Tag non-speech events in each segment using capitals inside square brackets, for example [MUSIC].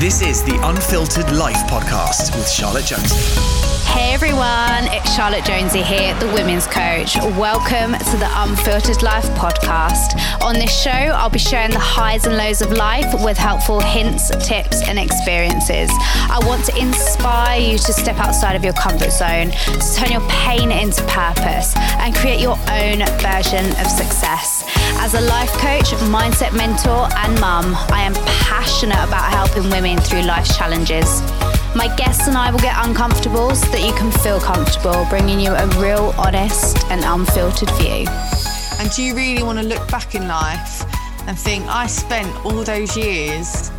This is the Unfiltered Life podcast with Charlotte Jones. Hey everyone, it's Charlotte Jonsie here, the women's coach. Welcome to the Unfiltered Life podcast. On this show, I'll be sharing the highs and lows of life with helpful hints, tips, and experiences. I want to inspire you to step outside of your comfort zone, to turn your pain into purpose, and create your own version of success. As a life coach, mindset mentor, and mum, I am passionate about helping women through life's challenges. My guests and I will get uncomfortable so that you can feel comfortable, bringing you a real, honest, and unfiltered view. And do you really want to look back in life and think, I spent all those years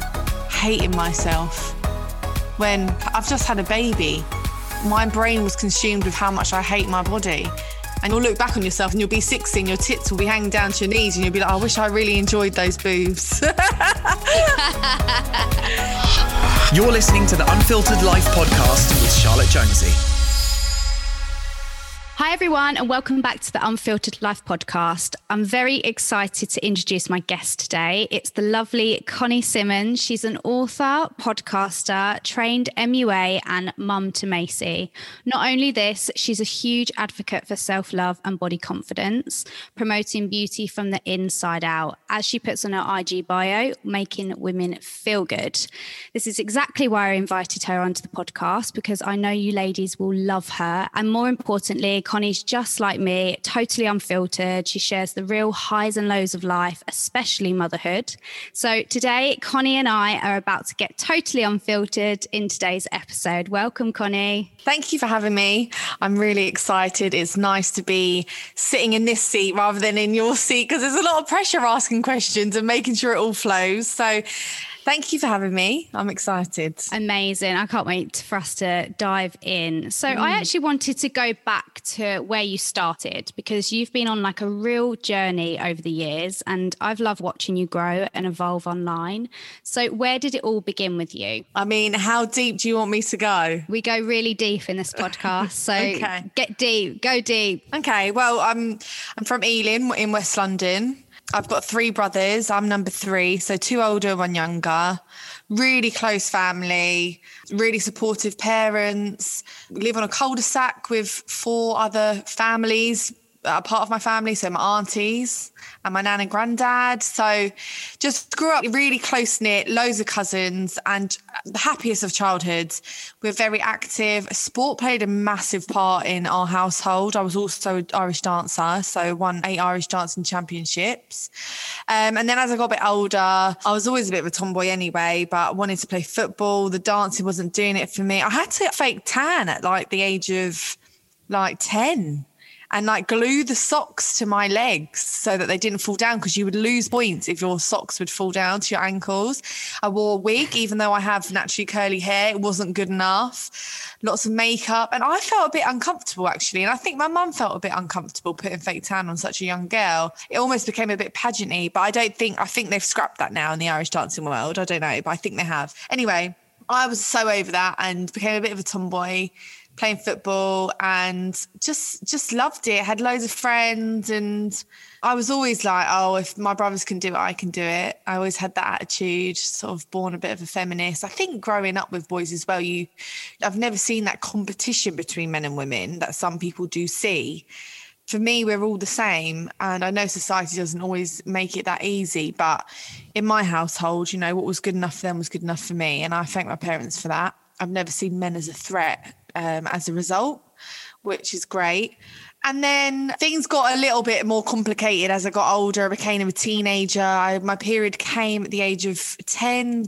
hating myself when I've just had a baby? My brain was consumed with how much I hate my body. And you'll look back on yourself and you'll be 16, your tits will be hanging down to your knees, and you'll be like, I wish I really enjoyed those boobs. [LAUGHS] You're listening to the Unfiltered Life podcast with Charlotte Jonsie. Hi, everyone, and welcome back to the Unfiltered Life podcast. I'm very excited to introduce my guest today. It's the lovely Connie Simmonds. She's an author, podcaster, trained MUA, and mum to Macy. Not only this, she's a huge advocate for self love and body confidence, promoting beauty from the inside out, as she puts on her IG bio, making women feel good. This is exactly why I invited her onto the podcast because I know you ladies will love her. And more importantly, Connie's just like me, totally unfiltered. She shares the real highs and lows of life, especially motherhood. So today, Connie and I are about to get totally unfiltered in today's episode. Welcome, Connie. Thank you for having me. I'm really excited. It's nice to be sitting in this seat rather than in your seat because there's a lot of pressure asking questions and making sure it all flows. So Thank you for having me. I'm excited. Amazing. I can't wait for us to dive in. So, mm. I actually wanted to go back to where you started because you've been on like a real journey over the years, and I've loved watching you grow and evolve online. So, where did it all begin with you? I mean, how deep do you want me to go? We go really deep in this podcast. So, [LAUGHS] okay. get deep, go deep. Okay. Well, I'm I'm from Ealing in West London. I've got three brothers. I'm number three, so two older, one younger. Really close family, really supportive parents. Live on a cul-de-sac with four other families, a part of my family, so my aunties and my nan and granddad. So just grew up really close knit, loads of cousins, and the happiest of childhoods. We're very active. Sport played a massive part in our household. I was also an Irish dancer, so won eight Irish dancing championships. Um, and then as I got a bit older, I was always a bit of a tomboy anyway, but wanted to play football. The dancing wasn't doing it for me. I had to fake tan at like the age of like 10 and like glue the socks to my legs so that they didn't fall down because you would lose points if your socks would fall down to your ankles. I wore a wig, even though I have naturally curly hair, it wasn't good enough. Lots of makeup, and I felt a bit uncomfortable actually. And I think my mum felt a bit uncomfortable putting fake tan on such a young girl. It almost became a bit pageanty, but I don't think I think they've scrapped that now in the Irish dancing world. I don't know, but I think they have. Anyway, I was so over that and became a bit of a tomboy playing football and just just loved it. Had loads of friends and I was always like, oh, if my brothers can do it, I can do it. I always had that attitude, sort of born a bit of a feminist. I think growing up with boys as well, you I've never seen that competition between men and women that some people do see. For me, we're all the same. And I know society doesn't always make it that easy, but in my household, you know, what was good enough for them was good enough for me. And I thank my parents for that. I've never seen men as a threat um, as a result, which is great. And then things got a little bit more complicated as I got older. I became a teenager. I, my period came at the age of 10,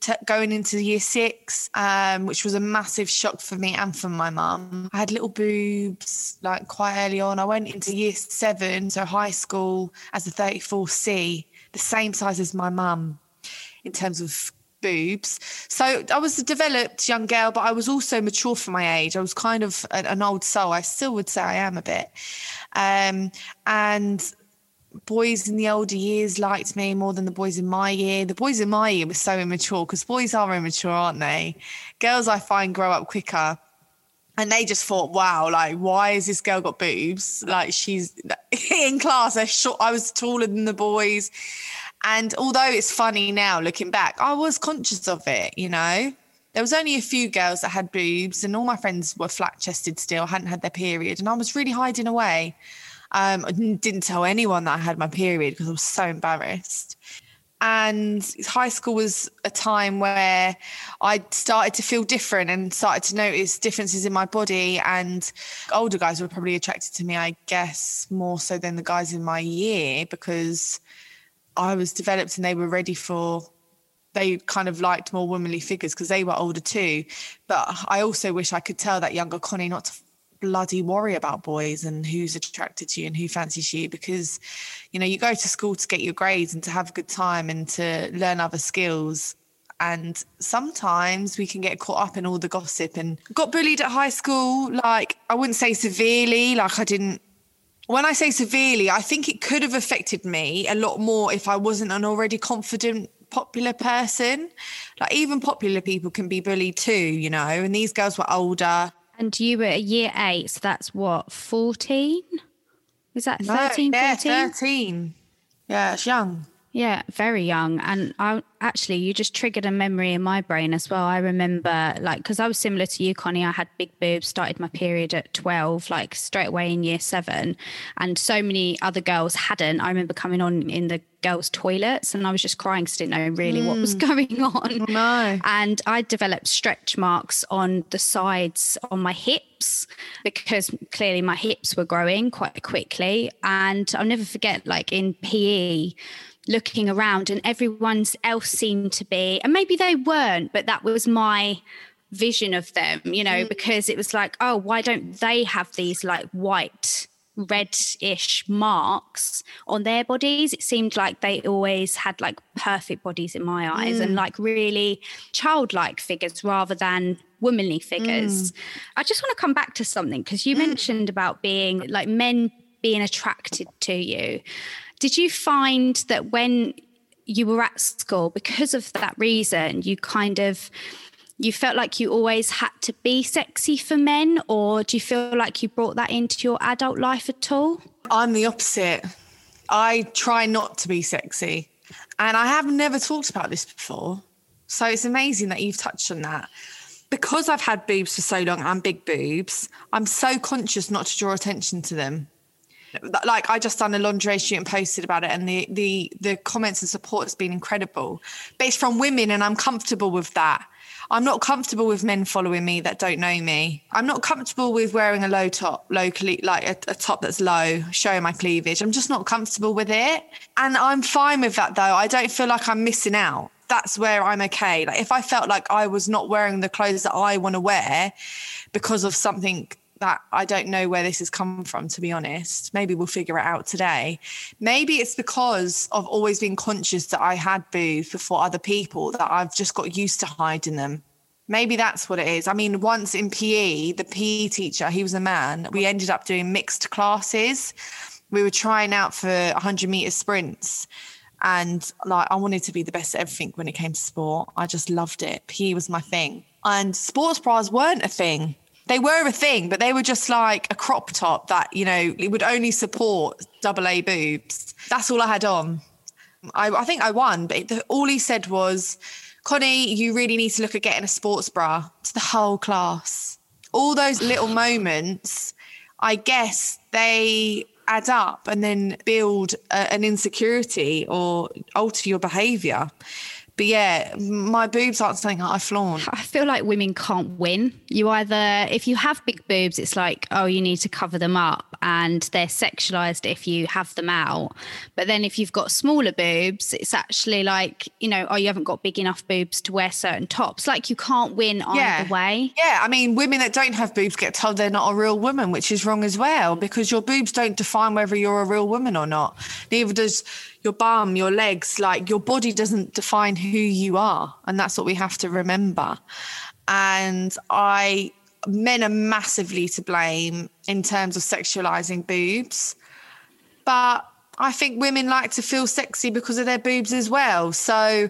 t- going into year six, um, which was a massive shock for me and for my mum. I had little boobs like quite early on. I went into year seven, so high school, as a 34C the same size as my mum in terms of boobs. So I was a developed young girl, but I was also mature for my age. I was kind of an, old soul. I still would say I am a bit. Um, and boys in the older years liked me more than the boys in my year. The boys in my year were so immature because boys are immature, aren't they? Girls I find grow up quicker. And they just thought, wow, like, why has this girl got boobs? Like, she's [LAUGHS] in class. I short. I was taller than the boys, and although it's funny now looking back, I was conscious of it. You know, there was only a few girls that had boobs, and all my friends were flat chested still, hadn't had their period, and I was really hiding away. Um, I didn't tell anyone that I had my period because I was so embarrassed. And high school was a time where I started to feel different and started to notice differences in my body. And older guys were probably attracted to me, I guess, more so than the guys in my year because I was developed and they were ready for they kind of liked more womanly figures because they were older too. But I also wish I could tell that younger Connie not to bloody worry about boys and who's attracted to you and who fancies you because you know you go to school to get your grades and to have a good time and to learn other skills and sometimes we can get caught up in all the gossip and got bullied at high school like i wouldn't say severely like i didn't when i say severely i think it could have affected me a lot more if i wasn't an already confident popular person like even popular people can be bullied too you know and these girls were older And you were a year eight, so that's what, 14? Was that 13, no, yeah, 14? 13 yeah it's young Yeah, very young. And I actually, you just triggered a memory in my brain as well. I remember, like, because I was similar to you, Connie. I had big boobs, started my period at 12, like straight away in year seven. And so many other girls hadn't. I remember coming on in the girls' toilets and I was just crying because I didn't know really what was hmm. [LAUGHS] going on. Oh, no. And I developed stretch marks on the sides on my hips because clearly my hips were growing quite quickly. And I'll never forget, like in PE, looking around and everyone else seemed to be, and maybe they weren't, but that was my vision of them, you know, mm. because it was like, oh, why don't they have these like white, red-ish marks on their bodies? It seemed like they always had like perfect bodies in my eyes and mm. like really childlike figures rather than womanly figures. Mm. I just want to come back to something because you mentioned about being like men being attracted to you. Did you find that when you were at school, because of that reason, you kind of you felt like you always had to be sexy for men, or do you feel like you brought that into your adult life at all? I'm the opposite. I try not to be sexy. And I have never talked about this before. So it's amazing that you've touched on that. Because I've had boobs for so long and big boobs, I'm so conscious not to draw attention to them. Like I just done a lingerie shoot and posted about it, and the the the comments and support has been incredible. But it's from women, and I'm comfortable with that. I'm not comfortable with men following me that don't know me. I'm not comfortable with wearing a low top, locally, like a, a top that's low, showing my cleavage. I'm just not comfortable with it. And I'm fine with that though. I don't feel like I'm missing out. That's where I'm okay. Like if I felt like I was not wearing the clothes that I want to wear because of something that I don't know where this has come from, to be honest. Maybe we'll figure it out today. Maybe it's because of always being conscious that I had boobs before other people that I've just got used to hiding them. Maybe that's what it is. I mean, once in PE, the PE teacher, he was a man, we ended up doing mixed classes. We were trying out for 100 meter sprints. And like, I wanted to be the best at everything when it came to sport. I just loved it. PE was my thing. And sports bras weren't a thing they were a thing, but they were just like a crop top that, you know, it would only support double A boobs. That's all I had on. I, I think I won, but the, all he said was, Connie, you really need to look at getting a sports bra to the whole class. All those little [SIGHS] moments, I guess they add up and then build a, an insecurity or alter your behavior. But yeah, my boobs aren't something I flaunt. I feel like women can't win. You either, if you have big boobs, it's like, oh, you need to cover them up and they're sexualized if you have them out. But then if you've got smaller boobs, it's actually like, you know, oh, you haven't got big enough boobs to wear certain tops. Like you can't win either Yeah. way. Yeah, I mean, women that don't have boobs get told they're not a real woman, which is wrong as well because your boobs don't define whether you're a real woman or not. Neither does your bum, your legs, like your body doesn't define who you are. And that's what we have to remember. And I, men are massively to blame in terms of sexualizing boobs. But I think women like to feel sexy because of their boobs as well. So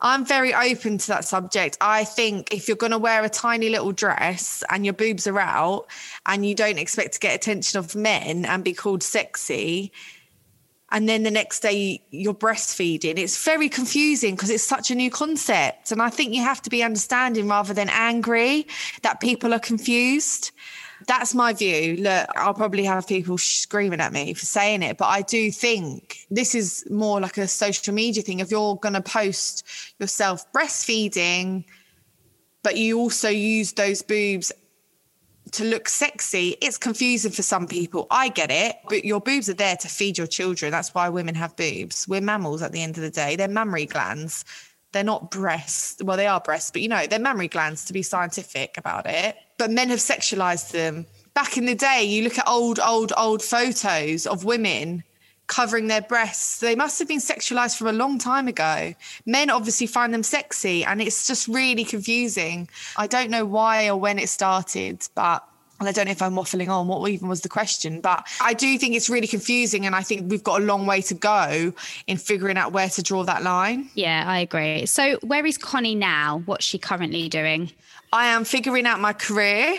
I'm very open to that subject. I think if you're going to wear a tiny little dress and your boobs are out and you don't expect to get attention of men and be called sexy, and then the next day you're breastfeeding, it's very confusing because it's such a new concept. And I think you have to be understanding rather than angry that people are confused that's my view. Look, I'll probably have people screaming at me for saying it, but I do think this is more like a social media thing. If you're going to post yourself breastfeeding, but you also use those boobs to look sexy, it's confusing for some people. I get it, but your boobs are there to feed your children. That's why women have boobs. We're mammals at the end of the day. They're mammary glands. They're not breasts. Well, they are breasts, but you know, they're mammary glands to be scientific about it but men have sexualized them. Back in the day, you look at old, old, old photos of women covering their breasts. They must have been sexualized from a long time ago. Men obviously find them sexy, and it's just really confusing. I don't know why or when it started, but and I don't know if I'm waffling on what even was the question, but I do think it's really confusing. And I think we've got a long way to go in figuring out where to draw that line. Yeah, I agree. So, where is Connie now? What's she currently doing? I am figuring out my career.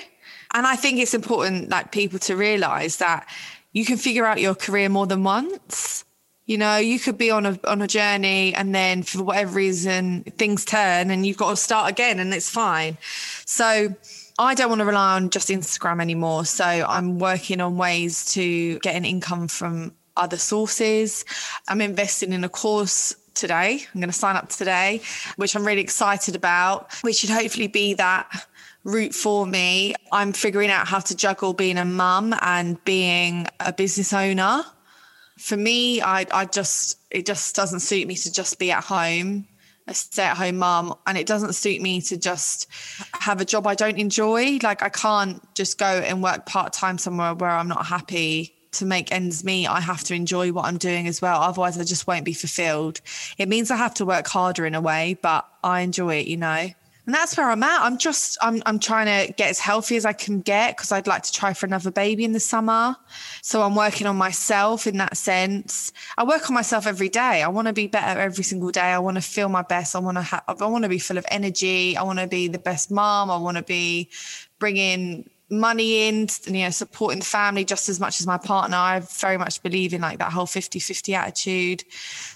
And I think it's important like people to realize that you can figure out your career more than once. You know, you could be on a on a journey and then for whatever reason things turn and you've got to start again and it's fine. So I don't want to rely on just Instagram anymore. So I'm working on ways to get an income from other sources. I'm investing in a course today. I'm going to sign up today, which I'm really excited about, which should hopefully be that route for me. I'm figuring out how to juggle being a mum and being a business owner. For me, I, I just, it just doesn't suit me to just be at home a stay at home mum. and it doesn't suit me to just have a job I don't enjoy. Like I can't just go and work part time somewhere where I'm not happy to make ends meet, I have to enjoy what I'm doing as well. Otherwise, I just won't be fulfilled. It means I have to work harder in a way, but I enjoy it, you know. And that's where I'm at. I'm just I'm I'm trying to get as healthy as I can get because I'd like to try for another baby in the summer. So I'm working on myself in that sense. I work on myself every day. I want to be better every single day. I want to feel my best. I want to have I want to be full of energy. I want to be the best mom. I want to be bringing money in, you know, supporting the family just as much as my partner. I very much believe in like that whole 50 50 attitude.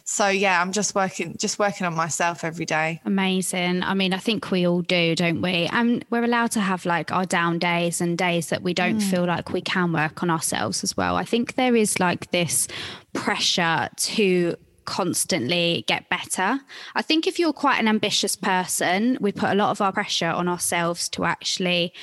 So, yeah, I'm just working, just working on myself every day. Amazing. I mean, I think we all do, don't we? And we're allowed to have like our down days and days that we don't mm. feel like we can work on ourselves as well. I think there is like this pressure to constantly get better. I think if you're quite an ambitious person, we put a lot of our pressure on ourselves to actually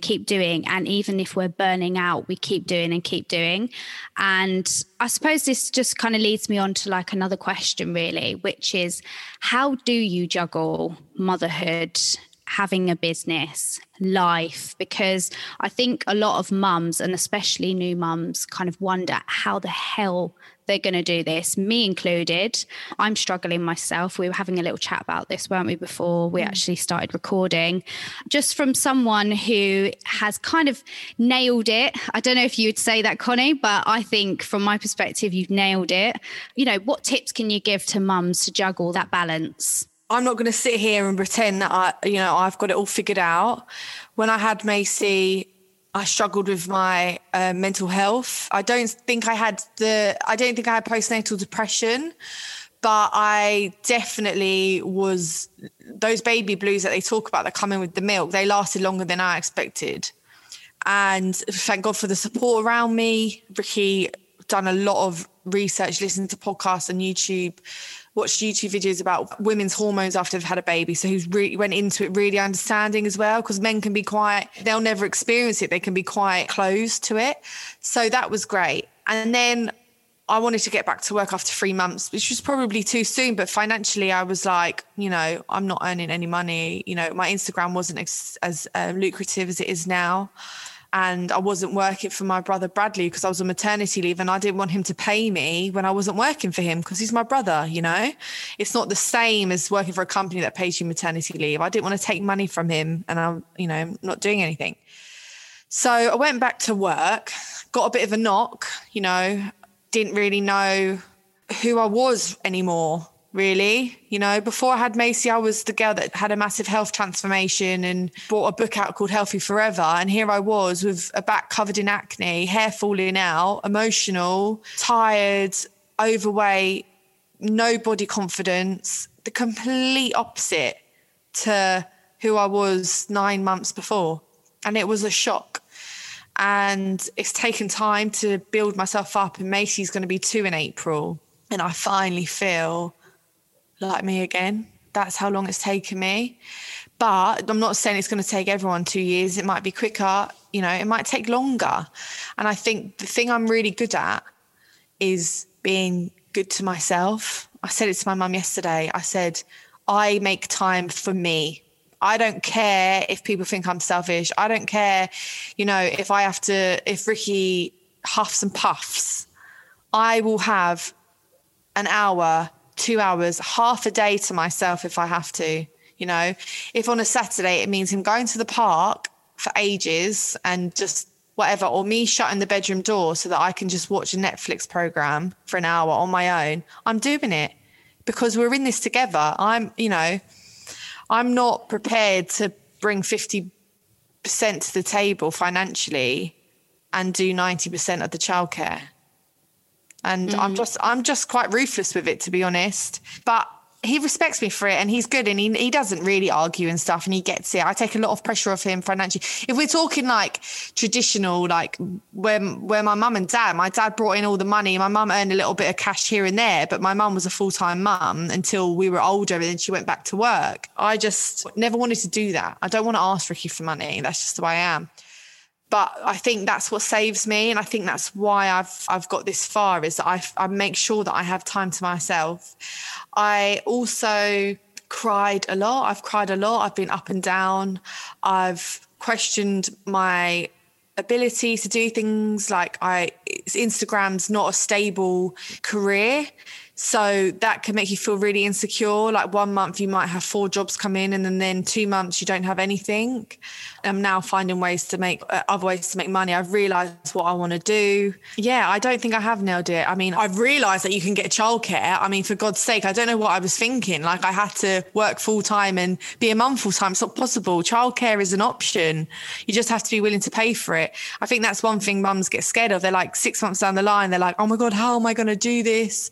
keep doing. And even if we're burning out, we keep doing and keep doing. And I suppose this just kind of leads me on to like another question, really, which is how do you juggle motherhood? having a business, life, because I think a lot of mums and especially new mums kind of wonder how the hell they're going to do this, me included. I'm struggling myself. We were having a little chat about this, weren't we, before we mm. actually started recording? Just from someone who has kind of nailed it. I don't know if you would say that, Connie, but I think from my perspective, you've nailed it. You know, what tips can you give to mums to juggle that balance? I'm not going to sit here and pretend that I, you know, I've got it all figured out. When I had Macy, I struggled with my uh, mental health. I don't think I had the, I don't think I had postnatal depression, but I definitely was, those baby blues that they talk about that come in with the milk, they lasted longer than I expected. And thank God for the support around me. Ricky done a lot of research, listened to podcasts and YouTube watched YouTube videos about women's hormones after they've had a baby. So who's really went into it really understanding as well, because men can be quite, they'll never experience it. They can be quite closed to it. So that was great. And then I wanted to get back to work after three months, which was probably too soon. But financially, I was like, you know, I'm not earning any money. You know, my Instagram wasn't as, as uh, lucrative as it is now. And I wasn't working for my brother Bradley because I was on maternity leave and I didn't want him to pay me when I wasn't working for him because he's my brother, you know? It's not the same as working for a company that pays you maternity leave. I didn't want to take money from him and I'm, you know, not doing anything. So I went back to work, got a bit of a knock, you know, didn't really know who I was anymore really. You know, before I had Macy, I was the girl that had a massive health transformation and bought a book out called Healthy Forever. And here I was with a back covered in acne, hair falling out, emotional, tired, overweight, no body confidence, the complete opposite to who I was nine months before. And it was a shock. And it's taken time to build myself up. And Macy's going to be two in April. And I finally feel like me again. That's how long it's taken me. But I'm not saying it's going to take everyone two years. It might be quicker, you know, it might take longer. And I think the thing I'm really good at is being good to myself. I said it to my mum yesterday. I said, I make time for me. I don't care if people think I'm selfish. I don't care, you know, if I have to, if Ricky huffs and puffs, I will have an hour two hours, half a day to myself if I have to. You know, if on a Saturday it means him going to the park for ages and just whatever, or me shutting the bedroom door so that I can just watch a Netflix program for an hour on my own, I'm doing it because we're in this together. I'm, you know, I'm not prepared to bring 50% to the table financially and do 90% of the childcare and mm. I'm just I'm just quite ruthless with it to be honest. But he respects me for it and he's good and he, he doesn't really argue and stuff and he gets it. I take a lot of pressure off him financially. If we're talking like traditional, like when where my mum and dad, my dad brought in all the money, my mum earned a little bit of cash here and there, but my mum was a full-time mum until we were older and then she went back to work. I just never wanted to do that. I don't want to ask Ricky for money. That's just the way I am but I think that's what saves me, and I think that's why I've I've got this far is that I I make sure that I have time to myself. I also cried a lot. I've cried a lot. I've been up and down. I've questioned my ability to do things like I Instagram's not a stable career so that can make you feel really insecure. Like one month you might have four jobs come in, and then, then two months you don't have anything. I'm now finding ways to make uh, other ways to make money. I've realised what I want to do. Yeah, I don't think I have nailed it. I mean, I've realised that you can get childcare. I mean, for God's sake, I don't know what I was thinking. Like I had to work full time and be a mum full time. It's not possible. Childcare is an option. You just have to be willing to pay for it. I think that's one thing mums get scared of. They're like six months down the line, they're like, oh my God, how am I going to do this?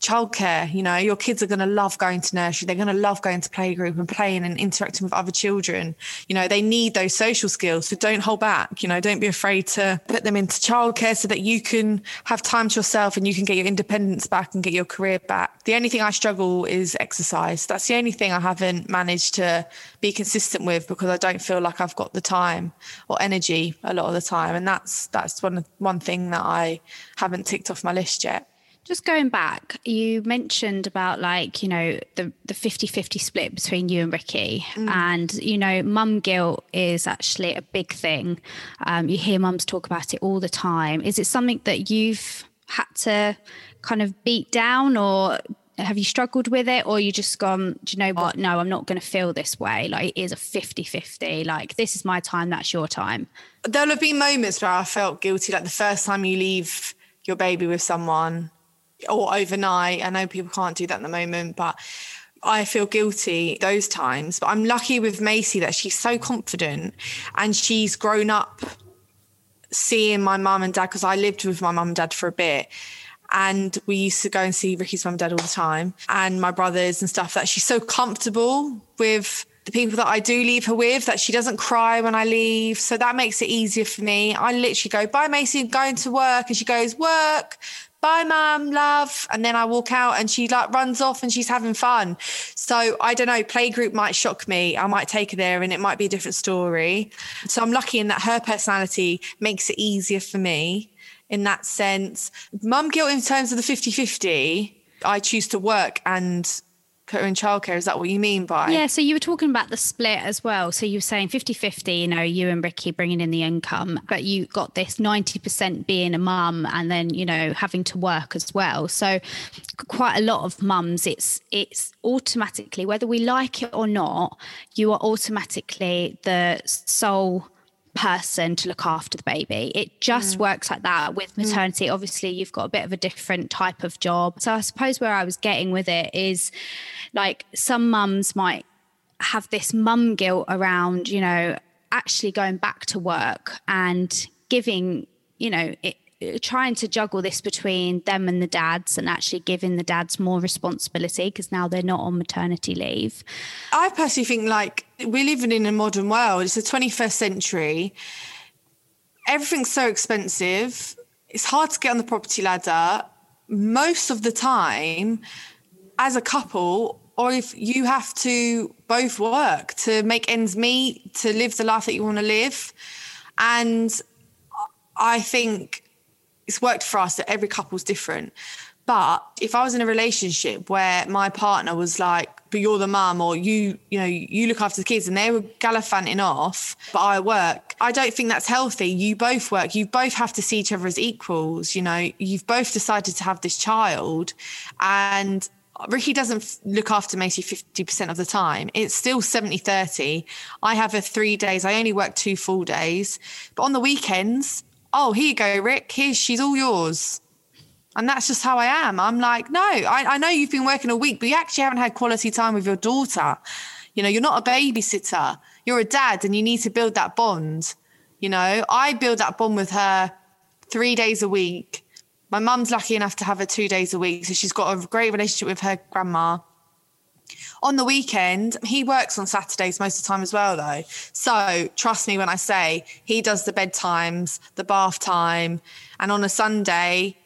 Childcare. You know, your kids are going to love going to nursery. They're going to love going to playgroup and playing and interacting with other children. You know, they need those social skills. So don't hold back. You know, don't be afraid to put them into childcare so that you can have time to yourself and you can get your independence back and get your career back. The only thing I struggle is exercise. That's the only thing I haven't managed to be consistent with because I don't feel like I've got the time or energy a lot of the time. And that's that's one one thing that I haven't ticked off my list yet. Just going back, you mentioned about like, you know, the, the 50-50 split between you and Ricky. Mm. And, you know, mum guilt is actually a big thing. Um, you hear mums talk about it all the time. Is it something that you've had to kind of beat down or have you struggled with it or you just gone do you know what no i'm not going to feel this way like it is a 50-50 like this is my time that's your time there'll have been moments where i felt guilty like the first time you leave your baby with someone or overnight. I know people can't do that at the moment, but I feel guilty those times. But I'm lucky with Macy that she's so confident and she's grown up seeing my mum and dad because I lived with my mum and dad for a bit. And we used to go and see Ricky's mum and dad all the time and my brothers and stuff that she's so comfortable with the people that I do leave her with that she doesn't cry when I leave. So that makes it easier for me. I literally go, bye, Macy, I'm going to work. And she goes, work, bye mum love. And then i walk out and she like runs off and she's having fun. So i don't know playgroup might shock me. I might take her there and it might be a different story. So i'm lucky in that her personality makes it easier for me in that sense. Mum guilt in terms of the 50-50 i choose to work and own childcare. Is that what you mean by? Yeah, so you were talking about the split as well. So you were saying 50 50, you know, you and Ricky bringing in the income, but you got this 90% being a mum and then, you know, having to work as well. So quite a lot of mums, it's, it's automatically, whether we like it or not, you are automatically the sole person to look after the baby. It just mm. works like that with mm. maternity. Mm. Obviously, you've got a bit of a different type of job. So I suppose where I was getting with it is like some mums might have this mum guilt around, you know, actually going back to work and giving, you know, it, trying to juggle this between them and the dads and actually giving the dads more responsibility because now they're not on maternity leave. I personally think like we're living in a modern world. It's the 21st century. Everything's so expensive. It's hard to get on the property ladder. Most of the time, as a couple, or if you have to both work to make ends meet, to live the life that you want to live. And I think it's worked for us that every couple's different. But if I was in a relationship where my partner was like, but you're the mum or you, you know, you look after the kids and they were gallivanting off, but I work, I don't think that's healthy. You both work, you both have to see each other as equals, you know, you've both decided to have this child and Ricky doesn't look after Macy 50% of the time. It's still 70 30. I have a three days, I only work two full days. But on the weekends, oh, here you go, Rick. Here, she's all yours. And that's just how I am. I'm like, no, I, I know you've been working a week, but you actually haven't had quality time with your daughter. You know, you're not a babysitter. You're a dad and you need to build that bond. You know, I build that bond with her three days a week. My mum's lucky enough to have her two days a week. So she's got a great relationship with her grandma. On the weekend, he works on Saturdays most of the time as well, though. So trust me when I say he does the bedtimes, the bath time, and on a Sunday,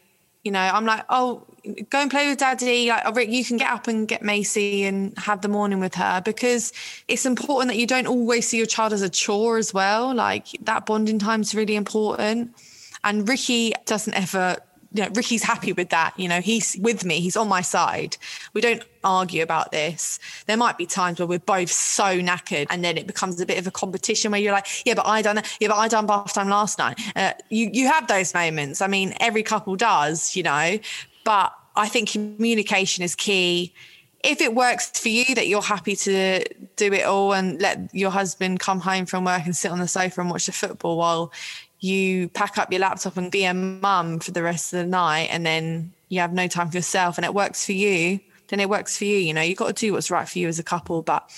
you know, I'm like, oh, go and play with daddy. Like, oh, Rick, you can get up and get Macy and have the morning with her because it's important that you don't always see your child as a chore as well. Like that bonding time is really important. And Ricky doesn't ever you know, Ricky's happy with that. You know, he's with me, he's on my side. We don't argue about this. There might be times where we're both so knackered and then it becomes a bit of a competition where you're like, yeah, but I done Yeah, but I done bath time last night. Uh, you, you have those moments. I mean, every couple does, you know, but I think communication is key. If it works for you that you're happy to do it all and let your husband come home from work and sit on the sofa and watch the football while you pack up your laptop and be a mum for the rest of the night and then you have no time for yourself and it works for you, then it works for you. You know, you've got to do what's right for you as a couple, but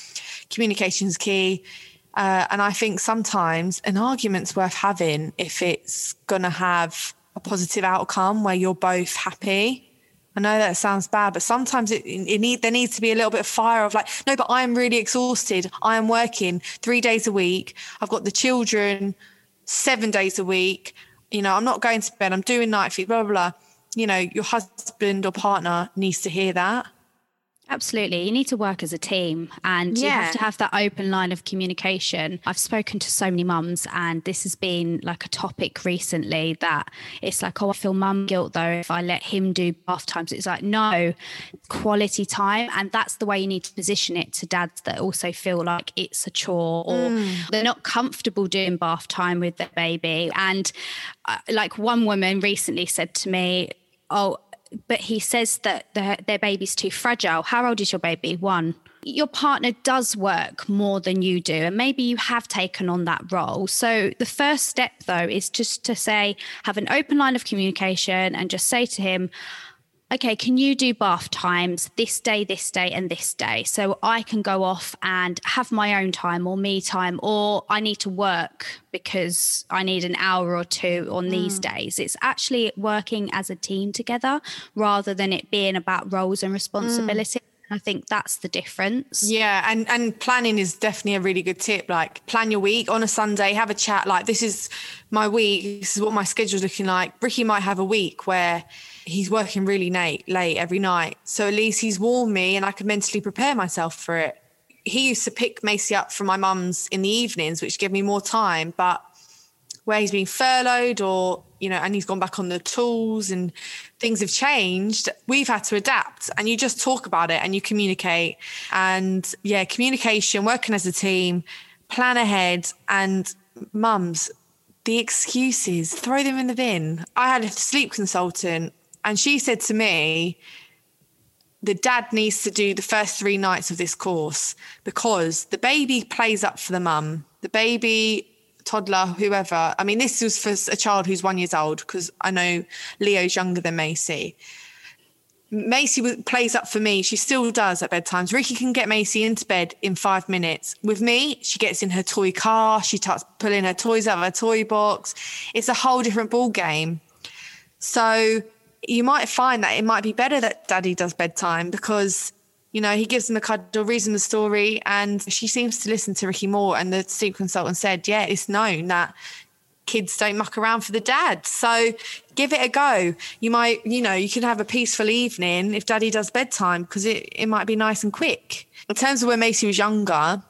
communication is key. Uh, and I think sometimes an argument's worth having if it's to have a positive outcome where you're both happy. I know that sounds bad, but sometimes it, it need, there needs to be a little bit of fire of like, no, but I am really exhausted. I am working three days a week. I've got the children seven days a week. You know, I'm not going to bed. I'm doing night feed, blah, blah, blah. You know, your husband or partner needs to hear that. Absolutely. You need to work as a team and yeah. you have to have that open line of communication. I've spoken to so many mums, and this has been like a topic recently that it's like, oh, I feel mum guilt though if I let him do bath times. It's like, no, quality time. And that's the way you need to position it to dads that also feel like it's a chore or mm. they're not comfortable doing bath time with their baby. And uh, like one woman recently said to me, Oh, but he says that their, their baby's too fragile. How old is your baby? One. Your partner does work more than you do, and maybe you have taken on that role. So, the first step, though, is just to say, have an open line of communication and just say to him, okay, can you do bath times this day, this day, and this day? So I can go off and have my own time or me time, or I need to work because I need an hour or two on mm. these days. It's actually working as a team together rather than it being about roles and responsibility. Mm. I think that's the difference. Yeah, and and planning is definitely a really good tip. Like plan your week on a Sunday, have a chat. Like this is my week. This is what my schedule's looking like. Ricky might have a week where he's working really late, late every night. So at least he's warned me, and I can mentally prepare myself for it. He used to pick Macy up from my mum's in the evenings, which gave me more time. But where he's been furloughed or you know and he's gone back on the tools and things have changed we've had to adapt and you just talk about it and you communicate and yeah communication working as a team plan ahead and mums the excuses throw them in the bin i had a sleep consultant and she said to me the dad needs to do the first three nights of this course because the baby plays up for the mum the baby toddler, whoever. I mean, this was for a child who's one years old because I know Leo's younger than Macy. Macy plays up for me. She still does at bedtimes. Ricky can get Macy into bed in five minutes. With me, she gets in her toy car. She starts pulling her toys out of her toy box. It's a whole different ball game. So you might find that it might be better that Daddy does bedtime because you know, he gives them a cuddle, reads them the story, and she seems to listen to Ricky more. And the sleep consultant said, yeah, it's known that kids don't muck around for the dad. So give it a go. You might, you know, you can have a peaceful evening if daddy does bedtime because it, it might be nice and quick. In terms of when Macy was younger,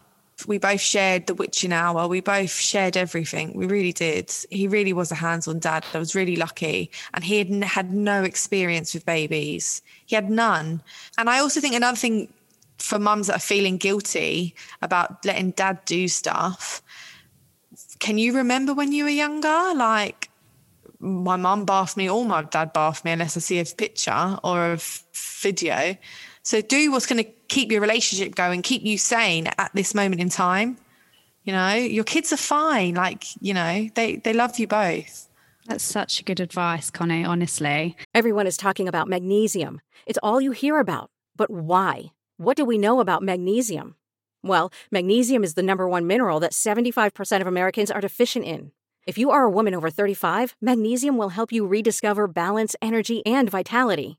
we both shared the witching hour. We both shared everything. We really did. He really was a hands on dad. I was really lucky. And he had had no experience with babies, he had none. And I also think another thing for mums that are feeling guilty about letting dad do stuff can you remember when you were younger? Like, my mum bathed me, or my dad bathed me, unless I see a picture or a video. So do what's going to keep your relationship going, keep you sane at this moment in time. You know, your kids are fine. Like, you know, they, they love you both. That's such good advice, Connie, honestly. Everyone is talking about magnesium. It's all you hear about. But why? What do we know about magnesium? Well, magnesium is the number one mineral that 75% of Americans are deficient in. If you are a woman over 35, magnesium will help you rediscover balance, energy, and vitality.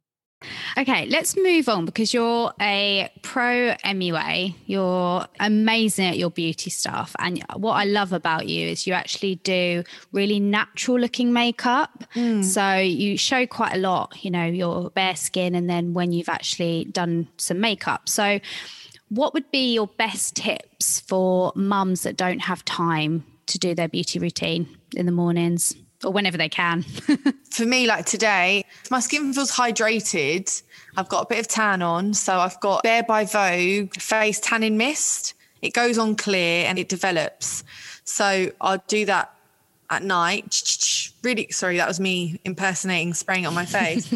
Okay, let's move on because you're a pro MUA. You're amazing at your beauty stuff. And what I love about you is you actually do really natural looking makeup. Mm. So you show quite a lot, you know, your bare skin and then when you've actually done some makeup. So, what would be your best tips for mums that don't have time to do their beauty routine in the mornings? Or whenever they can. [LAUGHS] For me, like today, my skin feels hydrated. I've got a bit of tan on. So I've got Bare by Vogue face tanning mist. It goes on clear and it develops. So I'll do that at night. Really, sorry, that was me impersonating, spraying it on my face.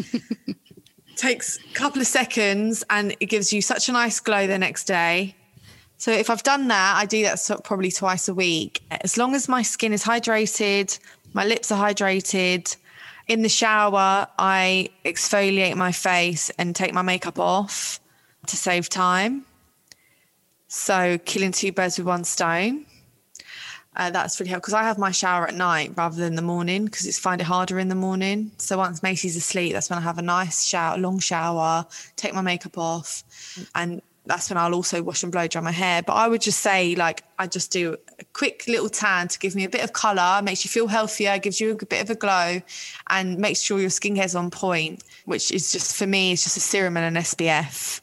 [LAUGHS] Takes a couple of seconds and it gives you such a nice glow the next day. So if I've done that, I do that probably twice a week. As long as my skin is hydrated, my lips are hydrated. In the shower, I exfoliate my face and take my makeup off to save time. So, killing two birds with one stone. Uh, that's really helpful because I have my shower at night rather than the morning because it's find it harder in the morning. So once Macy's asleep, that's when I have a nice shower, long shower, take my makeup off, and that's when I'll also wash and blow dry my hair. But I would just say, like, I just do a quick little tan to give me a bit of colour, makes you feel healthier, gives you a bit of a glow, and makes sure your skin care's on point, which is just for me, it's just a serum and an SPF.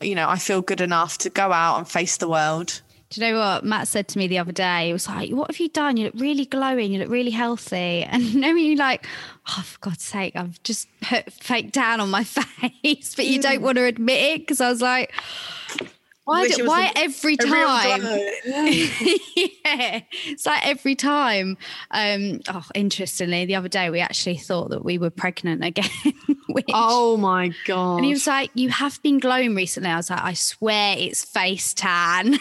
You know, I feel good enough to go out and face the world. Do you know what Matt said to me the other day? He was like, "What have you done? You look really glowing. You look really healthy." [LAUGHS] And you know, you like, "Oh, for God's sake, I've just put fake tan on my [LAUGHS] face," but you don't mm. want to admit it because I was like, "Why? Do, why a, every time?" [LAUGHS] yeah, it's like every time. Um, oh, interestingly, the other day we actually thought that we were pregnant again. [LAUGHS] Which, Oh my god! and he was like, You have been glowing recently. I was like, I swear it's face tan.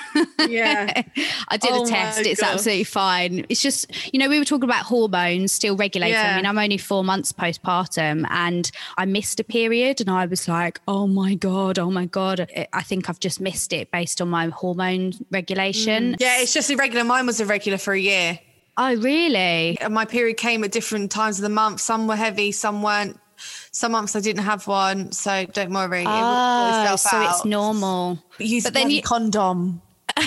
Yeah. [LAUGHS] I did Oh a test. It's gosh. absolutely fine. It's just, you know, we were talking about hormones still regulating. I mean, I'm only four months postpartum and I missed a period and I was like, oh my God, oh my God. I- I think I've just missed it based on my hormone regulation. Mm. yeah, it's just irregular. Mine was irregular for a year. Oh, really? My period came at different times of the month. Some were heavy, some weren't. Some months I didn't have one, so don't worry. It Oh, itself so it's out. normal. Use But but then then you- condom. [LAUGHS] [LAUGHS]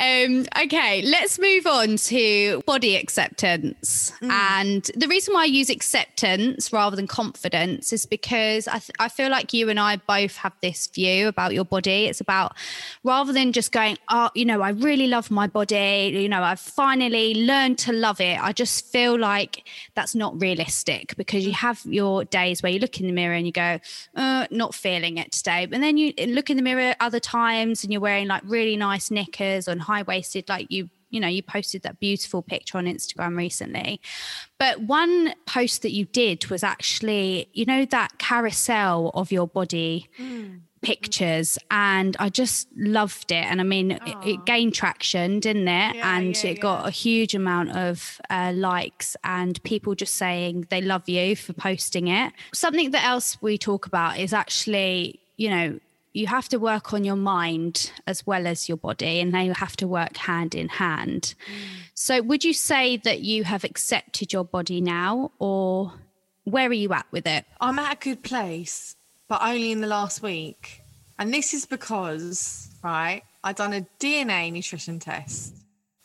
Um, okay, let's move on to body acceptance. And the reason why I use acceptance rather than confidence is because I, th- I feel like you and I both have this view about your body. It's about rather than just going, oh, you know, I really love my body, you know, I've finally learned to love it. I just feel like that's not realistic because you have your days where you look in the mirror and you go, uh, not feeling it today. And then you look in the mirror other times and you're wearing like really nice knickers and high waisted, like you, you know, you posted that beautiful picture on Instagram recently. But one post that you did was actually, you know, that carousel of your body pictures and I just loved it. And I mean, it, it gained traction, didn't it? Yeah, and yeah, it got a huge amount of uh, likes and people just saying they love you for posting it. Something that else we talk about is actually, you know, you have to work on your mind as well as your body and they have to work hand in hand. Mm. So would you say that you have accepted your body now or where are you at with it? I'm at a good place, but only in the last week. And this is because, right, I done a DNA nutrition test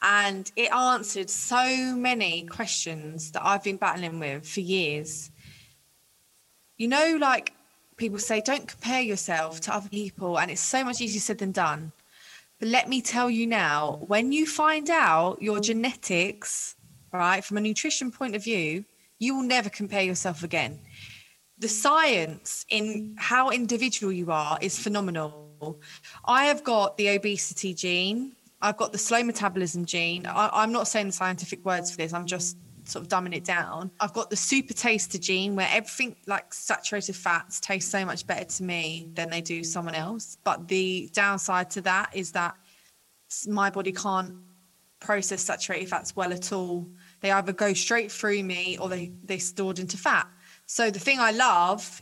and it answered so many questions that I've been battling with for years. You know, like people say, don't compare yourself to other people, and it's so much easier said than done. But let me tell you now, when you find out your genetics, right, from a nutrition point of view, you will never compare yourself again the science in how individual you are is phenomenal. I have got the obesity gene. I've got the slow metabolism gene. I, I'm not saying the scientific words for this. I'm just sort of dumbing it down. I've got the super taster gene where everything like saturated fats taste so much better to me than they do someone else. But the downside to that is that my body can't process saturated fats well at all. They either go straight through me or they they stored into fat. So the thing I love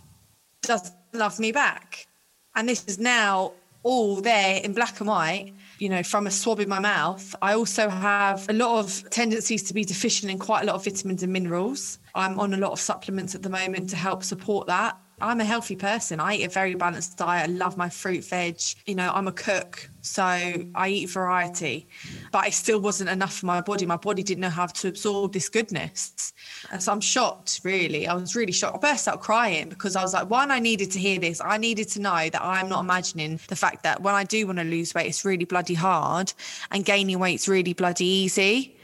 doesn't love me back. And this is now all there in black and white, you know, from a swab in my mouth. I also have a lot of tendencies to be deficient in quite a lot of vitamins and minerals. I'm on a lot of supplements at the moment to help support that. I'm a healthy person. I eat a very balanced diet. I love my fruit, veg. You know, I'm a cook, so I eat variety. But it still wasn't enough for my body. My body didn't know how to absorb this goodness. And so I'm shocked, really. I was really shocked. I burst out crying because I was like, one, I needed to hear this. I needed to know that I'm not imagining the fact that when I do want to lose weight, it's really bloody hard and gaining weight's really bloody easy.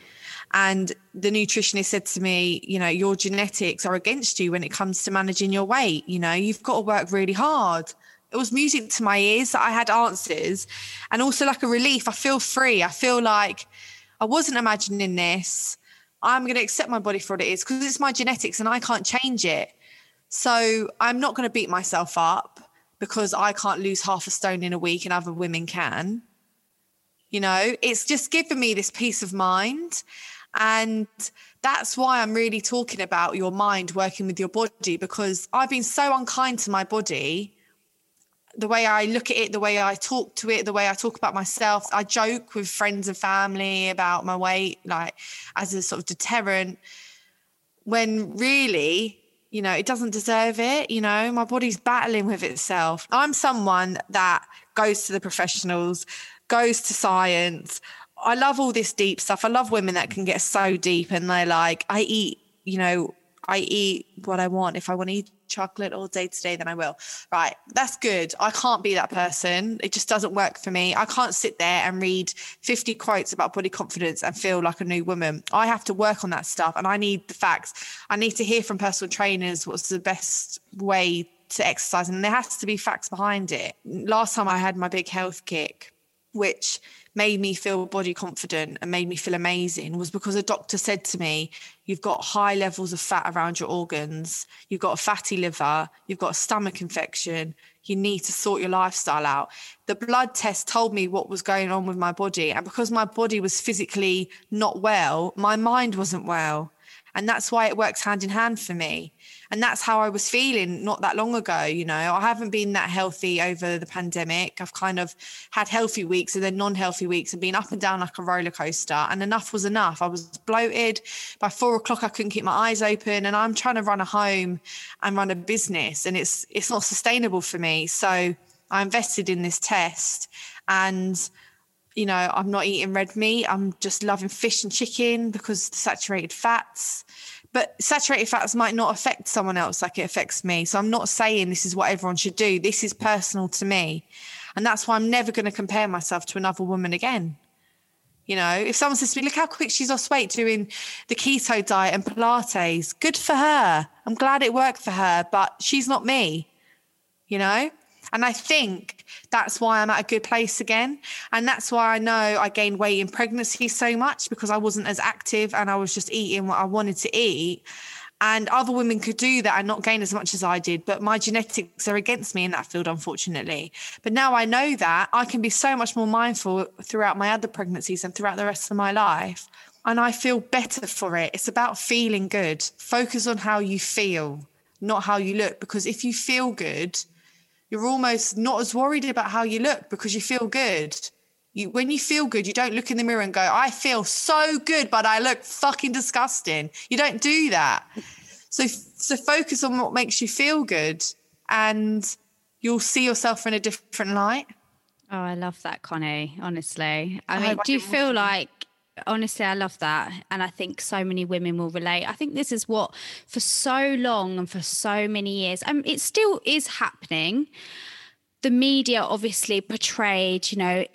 And the nutritionist said to me, you know, your genetics are against you when it comes to managing your weight. You know, you've got to work really hard. It was music to my ears that I had answers and also like a relief. I feel free. I feel like I wasn't imagining this. I'm going to accept my body for what it is because it's my genetics and I can't change it. So I'm not going to beat myself up because I can't lose half a stone in a week and other women can. You know, it's just given me this peace of mind. And that's why I'm really talking about your mind working with your body because I've been so unkind to my body. The way I look at it, the way I talk to it, the way I talk about myself. I joke with friends and family about my weight, like as a sort of deterrent, when really, you know, it doesn't deserve it. You know, my body's battling with itself. I'm someone that goes to the professionals, goes to science. I love all this deep stuff. I love women that can get so deep and they're like, I eat, you know, I eat what I want. If I want to eat chocolate all day today, then I will. Right. That's good. I can't be that person. It just doesn't work for me. I can't sit there and read 50 quotes about body confidence and feel like a new woman. I have to work on that stuff and I need the facts. I need to hear from personal trainers what's the best way to exercise. And there has to be facts behind it. Last time I had my big health kick, which made me feel body confident and made me feel amazing was because a doctor said to me, You've got high levels of fat around your organs, you've got a fatty liver, you've got a stomach infection, you need to sort your lifestyle out. The blood test told me what was going on with my body. And because my body was physically not well, my mind wasn't well. And that's why it works hand in hand for me. And that's how I was feeling not that long ago. You know, I haven't been that healthy over the pandemic. I've kind of had healthy weeks and then non healthy weeks and been up and down like a roller coaster. And enough was enough. I was bloated. By four o'clock, I couldn't keep my eyes open. And I'm trying to run a home and run a business. And it's it's not sustainable for me. So I invested in this test and you know, I'm not eating red meat. I'm just loving fish and chicken because the saturated fats. But saturated fats might not affect someone else like it affects me. So I'm not saying this is what everyone should do. This is personal to me. And that's why I'm never going to compare myself to another woman again. You know, if someone says to me, look how quick she's lost weight doing the keto diet and Pilates, good for her. I'm glad it worked for her, but she's not me, you know? And I think that's why I'm at a good place again. And that's why I know I gained weight in pregnancy so much because I wasn't as active and I was just eating what I wanted to eat. And other women could do that and not gain as much as I did. But my genetics are against me in that field, unfortunately. But now I know that I can be so much more mindful throughout my other pregnancies and throughout the rest of my life. And I feel better for it. It's about feeling good. Focus on how you feel, not how you look. Because if you feel good, you're almost not as worried about how you look because you feel good. You, when you feel good, you don't look in the mirror and go, I feel so good, but I look fucking disgusting. You don't do that. So, so focus on what makes you feel good and you'll see yourself in a different light. Oh, I love that, Connie. Honestly, I, I mean, do you feel like honestly, I love that. And I think so many women will relate. I think this is what, for so long and for so many years, um, it still is happening. The media obviously portrayed, you know,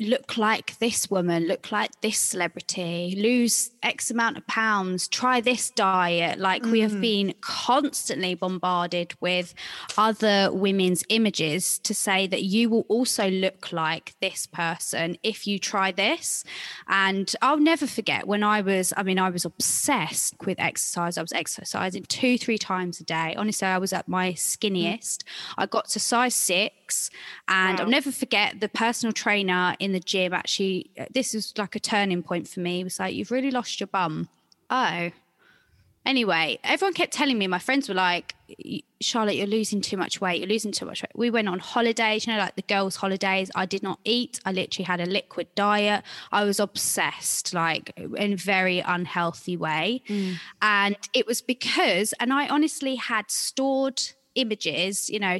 look like this woman, look like this celebrity, lose X amount of pounds, try this diet. Like mm. we have mm. been constantly bombarded with other women's images to say that you will also look like this person if you try this. And I'll never forget when I was, I mean, I was obsessed with exercise. I was exercising two, three times a day. Honestly, I was at my skinniest. Mm. I got to size six. And wow. I'll never forget the personal trainer in the gym actually uh, this was like a turning point for me. It was like you've really lost your bum. Oh. Anyway everyone kept telling me my friends were like charlotte you're losing too much weight. You're losing too much weight. We went on holidays you know like the girls holidays. I did not eat. I literally had a liquid diet. I was obsessed like in a very unhealthy way. Mm. and it was because and i honestly had stored images you know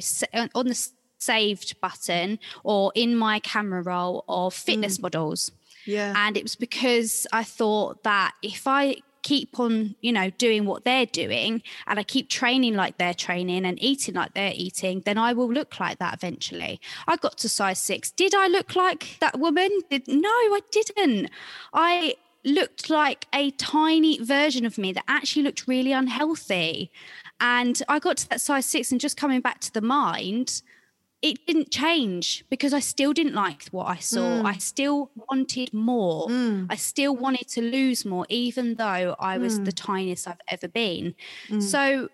on the saved button or in my camera roll of fitness mm. models. Yeah. And it was because I thought that if I keep on, you know, doing what they're doing and I keep training like they're training and eating like they're eating, then I will look like that eventually. I got to size six. Did I look like that woman? Did, no, I didn't. I looked like a tiny version of me that actually looked really unhealthy. And I got to that size six and just coming back to the mind, it didn't change because I still didn't like what I saw. Mm. I still wanted more. Mm. I still wanted to lose more, even though I was mm. the tiniest I've ever been. Mm. So,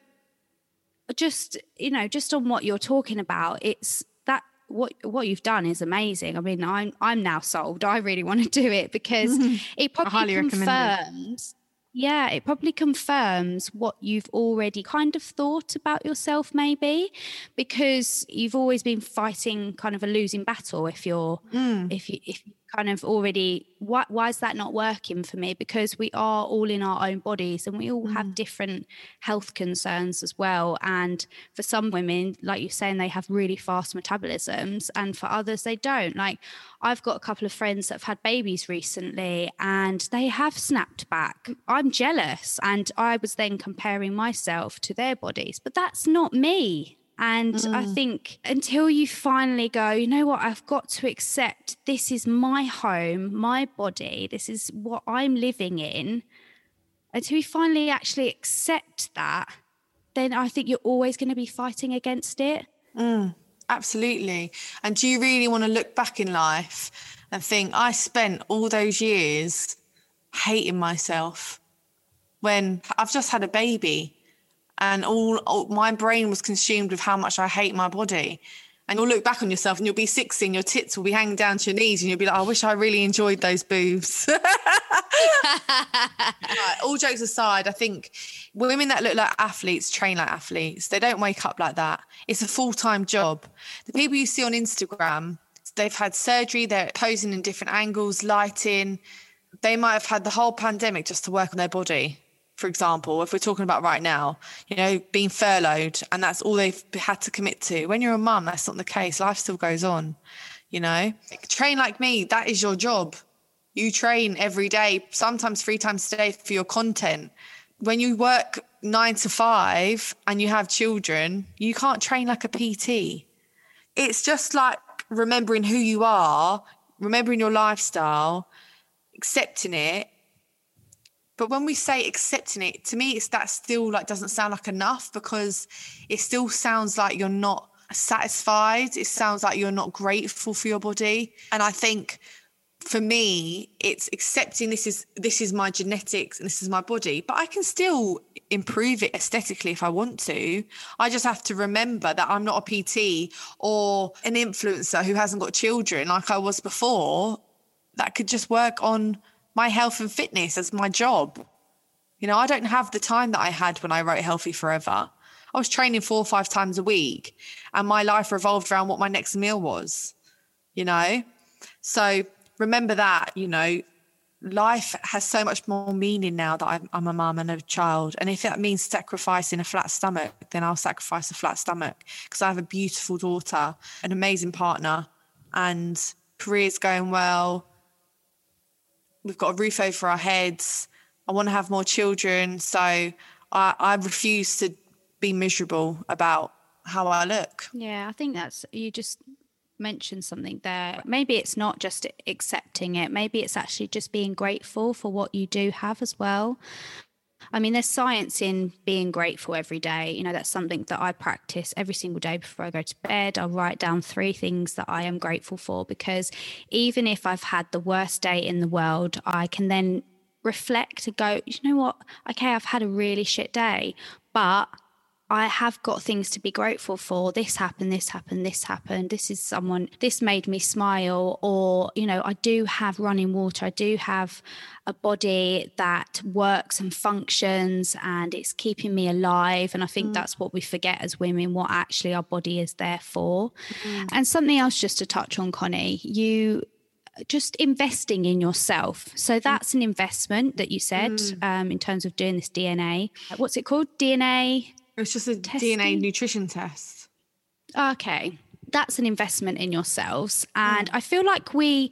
just you know, just on what you're talking about, it's that what what you've done is amazing. I mean, I'm I'm now sold. I really want to do it because [LAUGHS] it probably confirms yeah, it probably confirms what you've already kind of thought about yourself, maybe, because you've always been fighting kind of a losing battle. If you're, mm. if you, if you kind of already why, why is that not working for me? Because we are all in our own bodies and we all mm. have different health concerns as well. And for some women like you're saying they have really fast metabolisms and for others they don't. Like i've got a couple of friends that have had babies recently and they have snapped back. I'm jealous and i was then comparing myself to their bodies but that's not me and mm. I think until you finally go, you know what, I've got to accept this is my home, my body, this is what I'm living in, until you finally actually accept that, then I think you're always going to be fighting against it. Mm. Absolutely. And do you really want to look back in life and think, I spent all those years hating myself when I've just had a baby and all, all my brain was consumed with how much I hate my body. And you'll look back on yourself and you'll be 60 and your tits will be hanging down to your knees and you'll be like, I wish I really enjoyed those boobs. [LAUGHS] all jokes aside, I think women that look like athletes train like athletes. They don't wake up like that. It's a full time job. The people you see on Instagram, they've had surgery, they're posing in different angles, lighting. They might have had the whole pandemic just to work on their body for example, if we're talking about right now, you know, being furloughed and that's all they've had to commit to. When you're a mum, that's not the case. Life still goes on, you know. Train like me, that is your job. You train every day, sometimes three times a day for your content. When you work nine to five and you have children, you can't train like a PT. It's just like remembering who you are, remembering your lifestyle, accepting it but when we say accepting it, to me, it's that still like doesn't sound like enough because it still sounds like you're not satisfied. It sounds like you're not grateful for your body. And I think for me, it's accepting this is this is my genetics and this is my body, but I can still improve it aesthetically if I want to. I just have to remember that I'm not a PT or an influencer who hasn't got children like I was before that could just work on my health and fitness as my job. You know, I don't have the time that I had when I wrote Healthy Forever. I was training four or five times a week, and my life revolved around what my next meal was, you know? So remember that, you know, life has so much more meaning now that I'm, I'm a mum and a child. And if that means sacrificing a flat stomach, then I'll sacrifice a flat stomach because I have a beautiful daughter, an amazing partner, and career's going well we've got a roof over our heads. I want to have more children. So I, I refuse to be miserable about how I look. Yeah, I think that's, you just mentioned something there. Maybe it's not just accepting it, maybe it's actually just being grateful for what you do have as well. I mean, there's science in being grateful every day. You know, that's something that I practice every single day before I go to bed. I'll write down three things that I am grateful for because even if I've had the worst day in the world, I can then reflect and go, you know what? Okay, I've had a really shit day, but I have got things to be grateful for. This happened, this happened, this happened. This is someone, this made me smile. Or, you know, I do have running water. I do have a body that works and functions and it's keeping me alive. And I think mm. that's what we forget as women, what actually our body is there for. Mm. And something else just to touch on, Connie, you just investing in yourself. So mm. that's an investment that you said mm. um, in terms of doing this DNA. What's it called? DNA it's just a testing? DNA nutrition test. Okay. That's an investment in yourselves. And mm. I feel like we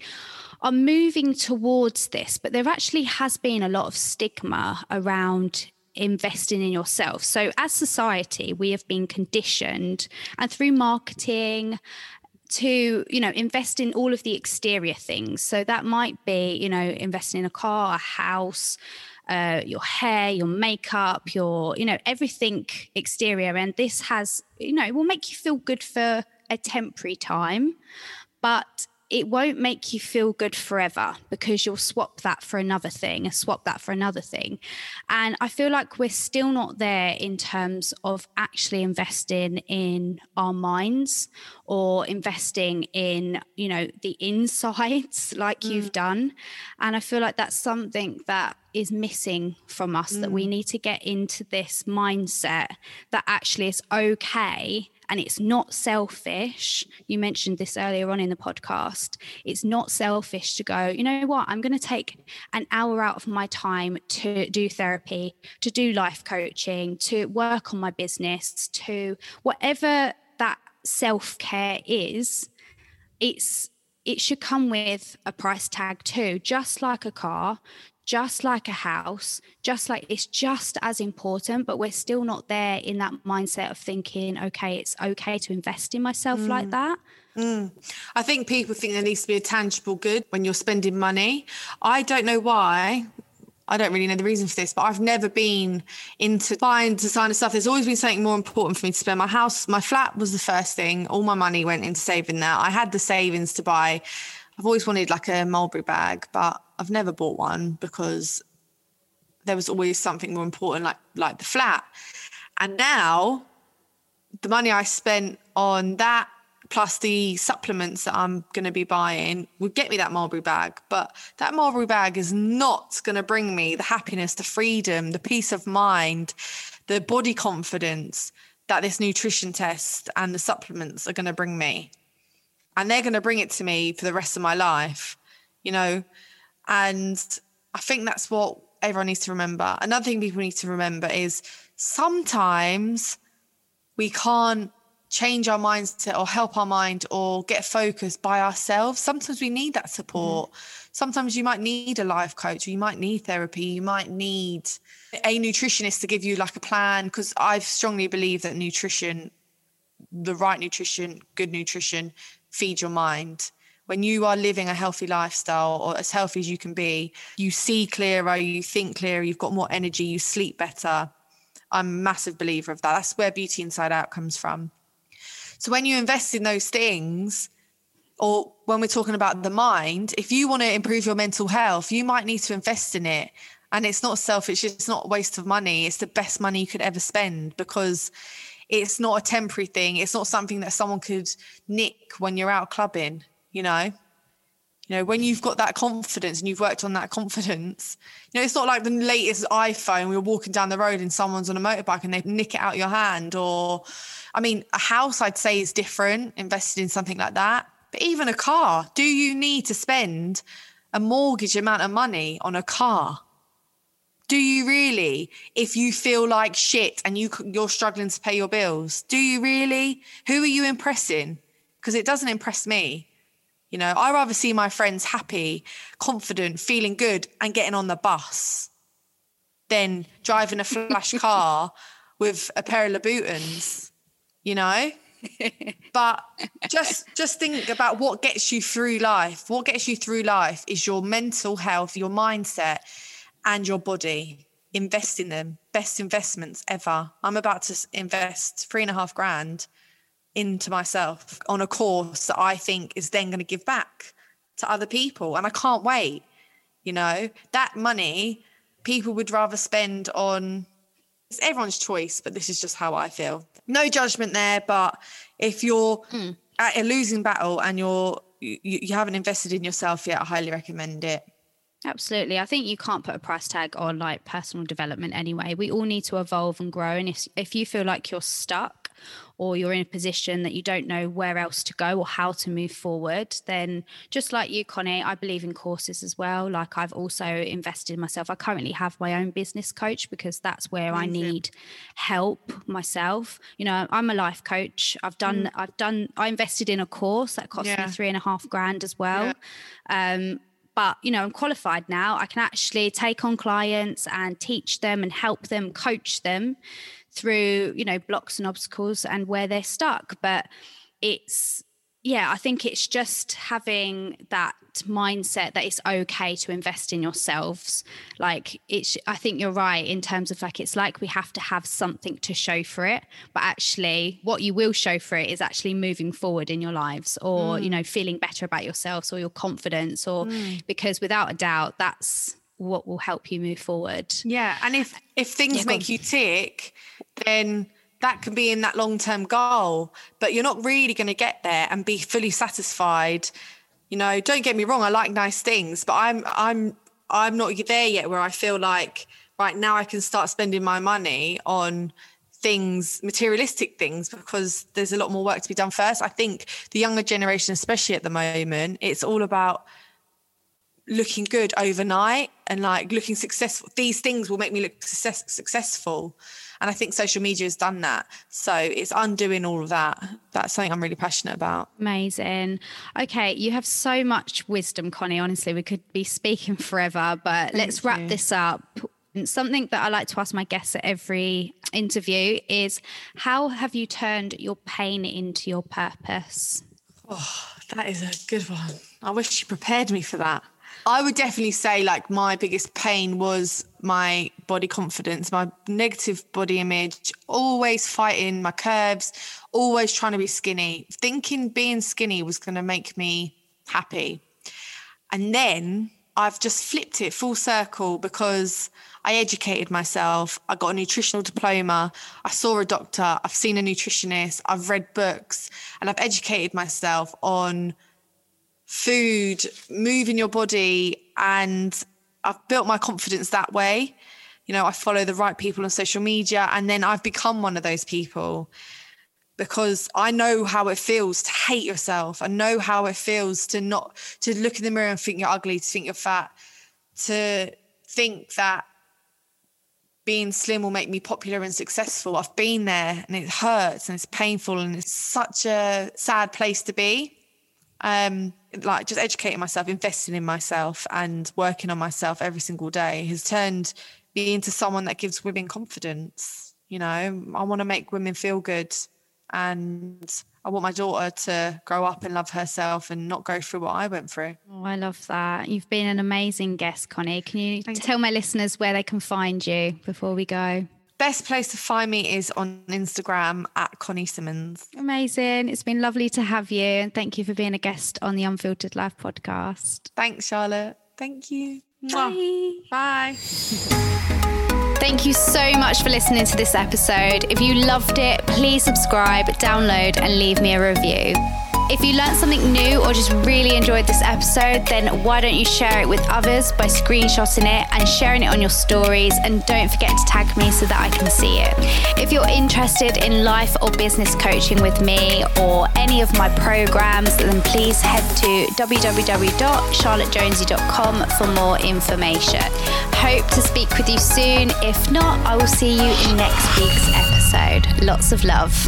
are moving towards this, but there actually has been a lot of stigma around investing in yourself. So, as society, we have been conditioned and through marketing to you know invest in all of the exterior things so that might be you know investing in a car a house uh, your hair, your makeup, your, you know, everything exterior. And this has, you know, it will make you feel good for a temporary time, but it won't make you feel good forever because you'll swap that for another thing and swap that for another thing. And I feel like we're still not there in terms of actually investing in our minds or investing in, you know, the insides [LAUGHS] like mm. you've done. And I feel like that's something that is missing from us mm. that we mm. need to get into this mindset that actually it's okay and it's not selfish. You mentioned this earlier on in the podcast. It's not selfish to go, you know what, I'm going to take an hour out of my time to do therapy, to do life coaching, to work on my business, to whatever that self care is. It's it should come with a price tag too, just like a car, just like a house, just like it's just as important, but we're still not there in that mindset of thinking, okay, it's okay to invest in myself mm. like that. Mm. I think people think there needs to be a tangible good when you're spending money. I don't know why. I don't really know the reason for this, but I've never been into buying designer stuff. There's always been something more important for me to spend. My house, my flat was the first thing. All my money went into saving that. I had the savings to buy. I've always wanted like a Mulberry bag, but I've never bought one because there was always something more important, like like the flat. And now, the money I spent on that plus the supplements that I'm going to be buying would get me that Mulberry bag. But that Mulberry bag is not going to bring me the happiness, the freedom, the peace of mind, the body confidence that this nutrition test and the supplements are going to bring me. And they're going to bring it to me for the rest of my life, you know? And I think that's what everyone needs to remember. Another thing people need to remember is sometimes we can't change our mindset or help our mind or get focused by ourselves. Sometimes we need that support. Mm-hmm. Sometimes you might need a life coach, or you might need therapy, you might need a nutritionist to give you like a plan. Because I strongly believe that nutrition, the right nutrition, good nutrition, feeds your mind. When you are living a healthy lifestyle or as healthy as you can be, you see clearer, you think clearer, you've got more energy, you sleep better. I'm a massive believer of that. That's where Beauty Inside Out comes from. So when you invest in those things, or when we're talking about the mind, if you want to improve your mental health, you might need to invest in it. And it's not selfish, it's just not a waste of money. It's the best money you could ever spend because it's not a temporary thing. It's not something that someone could nick when you're out clubbing, you know? You know, when you've got that confidence and you've worked on that confidence, you know, it's not like the latest iPhone, we're walking down the road and someone's on a motorbike and they nick it out your hand. Or, I mean, a house I'd say is different, invested in something like that. But even a car, do you need to spend a mortgage amount of money on a car? Do you really? If you feel like shit and you you're struggling to pay your bills, do you really? Who are you impressing? Because it doesn't impress me. You know, I rather see my friends happy, confident, feeling good, and getting on the bus than driving a flash [LAUGHS] car with a pair of Louboutins. You know, [LAUGHS] but just just think about what gets you through life. What gets you through life is your mental health, your mindset, and your body. Invest in them. Best investments ever. I'm about to invest three and a half grand into myself on a course that I think is then going to give back to other people. And I can't wait. You know, that money people would rather spend on it's everyone's choice, but this is just how I feel. No judgment there, but if you're mm. at a losing battle and you're you, you haven't invested in yourself yet, I highly recommend it. Absolutely. I think you can't put a price tag on like personal development anyway. We all need to evolve and grow. And if, if you feel like you're stuck or you're in a position that you don't know where else to go or how to move forward, then just like you, Connie, I believe in courses as well. Like I've also invested in myself. I currently have my own business coach because that's where Amazing. I need help myself. You know, I'm a life coach. I've done, mm. I've done, I invested in a course that cost yeah. me three and a half grand as well. Yeah. Um, but you know i'm qualified now i can actually take on clients and teach them and help them coach them through you know blocks and obstacles and where they're stuck but it's yeah i think it's just having that mindset that it's okay to invest in yourselves like it's i think you're right in terms of like it's like we have to have something to show for it but actually what you will show for it is actually moving forward in your lives or mm. you know feeling better about yourselves or your confidence or mm. because without a doubt that's what will help you move forward. Yeah. And if if things yeah, make you tick, then that can be in that long-term goal, but you're not really going to get there and be fully satisfied. You know, don't get me wrong, I like nice things, but I'm I'm I'm not there yet where I feel like right now I can start spending my money on things, materialistic things, because there's a lot more work to be done first. I think the younger generation, especially at the moment, it's all about looking good overnight and like looking successful. These things will make me look success- successful. And I think social media has done that. So it's undoing all of that. That's something I'm really passionate about. Amazing. Okay. You have so much wisdom, Connie. Honestly, we could be speaking [LAUGHS] forever, but Thank let's wrap you. this up. Something that I like to ask my guests at every interview is how have you turned your pain into your purpose? Oh, that is a good one. I wish you prepared me for that. I would definitely say like my biggest pain was my body confidence, my negative body image, always fighting my curves, always trying to be skinny, thinking being skinny was going to make me happy. And then I've just flipped it full circle because I educated myself. I got a nutritional diploma. I saw a doctor. I've seen a nutritionist. I've read books and I've educated myself on food, moving your body. And I've built my confidence that way. You know, I follow the right people on social media and then I've become one of those people because I know how it feels to hate yourself. I know how it feels to not to look in the mirror and think you're ugly, to think you're fat, to think that being slim will make me popular and successful. I've been there and it hurts and it's painful and it's such a sad place to be. Um, like just educating myself, investing in myself and working on myself every single day has turned me into someone that gives women confidence. You know, I want to make women feel good and I want my daughter to grow up and love herself and not go through what I went through. Oh, I love that. You've been an amazing guest, Connie. Can you Thank tell my listeners where they can find you before we go? Best place to find me is on Instagram at Connie Simmonds. Amazing. It's been lovely to have you. And thank you for being a guest on the Unfiltered Life podcast. Thanks, Charlotte. Thank you. Bye. Bye. Thank you so much for listening to this episode. If you loved it, please subscribe, download, and leave me a review. If you learned something new or just really enjoyed this episode, then why don't you share it with others by screenshotting it and sharing it on your stories? And don't forget to tag me so that I can see it. If you're interested in life or business coaching with me or any of my programs, then please head to www.charlottejonsie.com for more information. Hope to speak with you soon. If not, I will see you in next week's episode. Lots of love.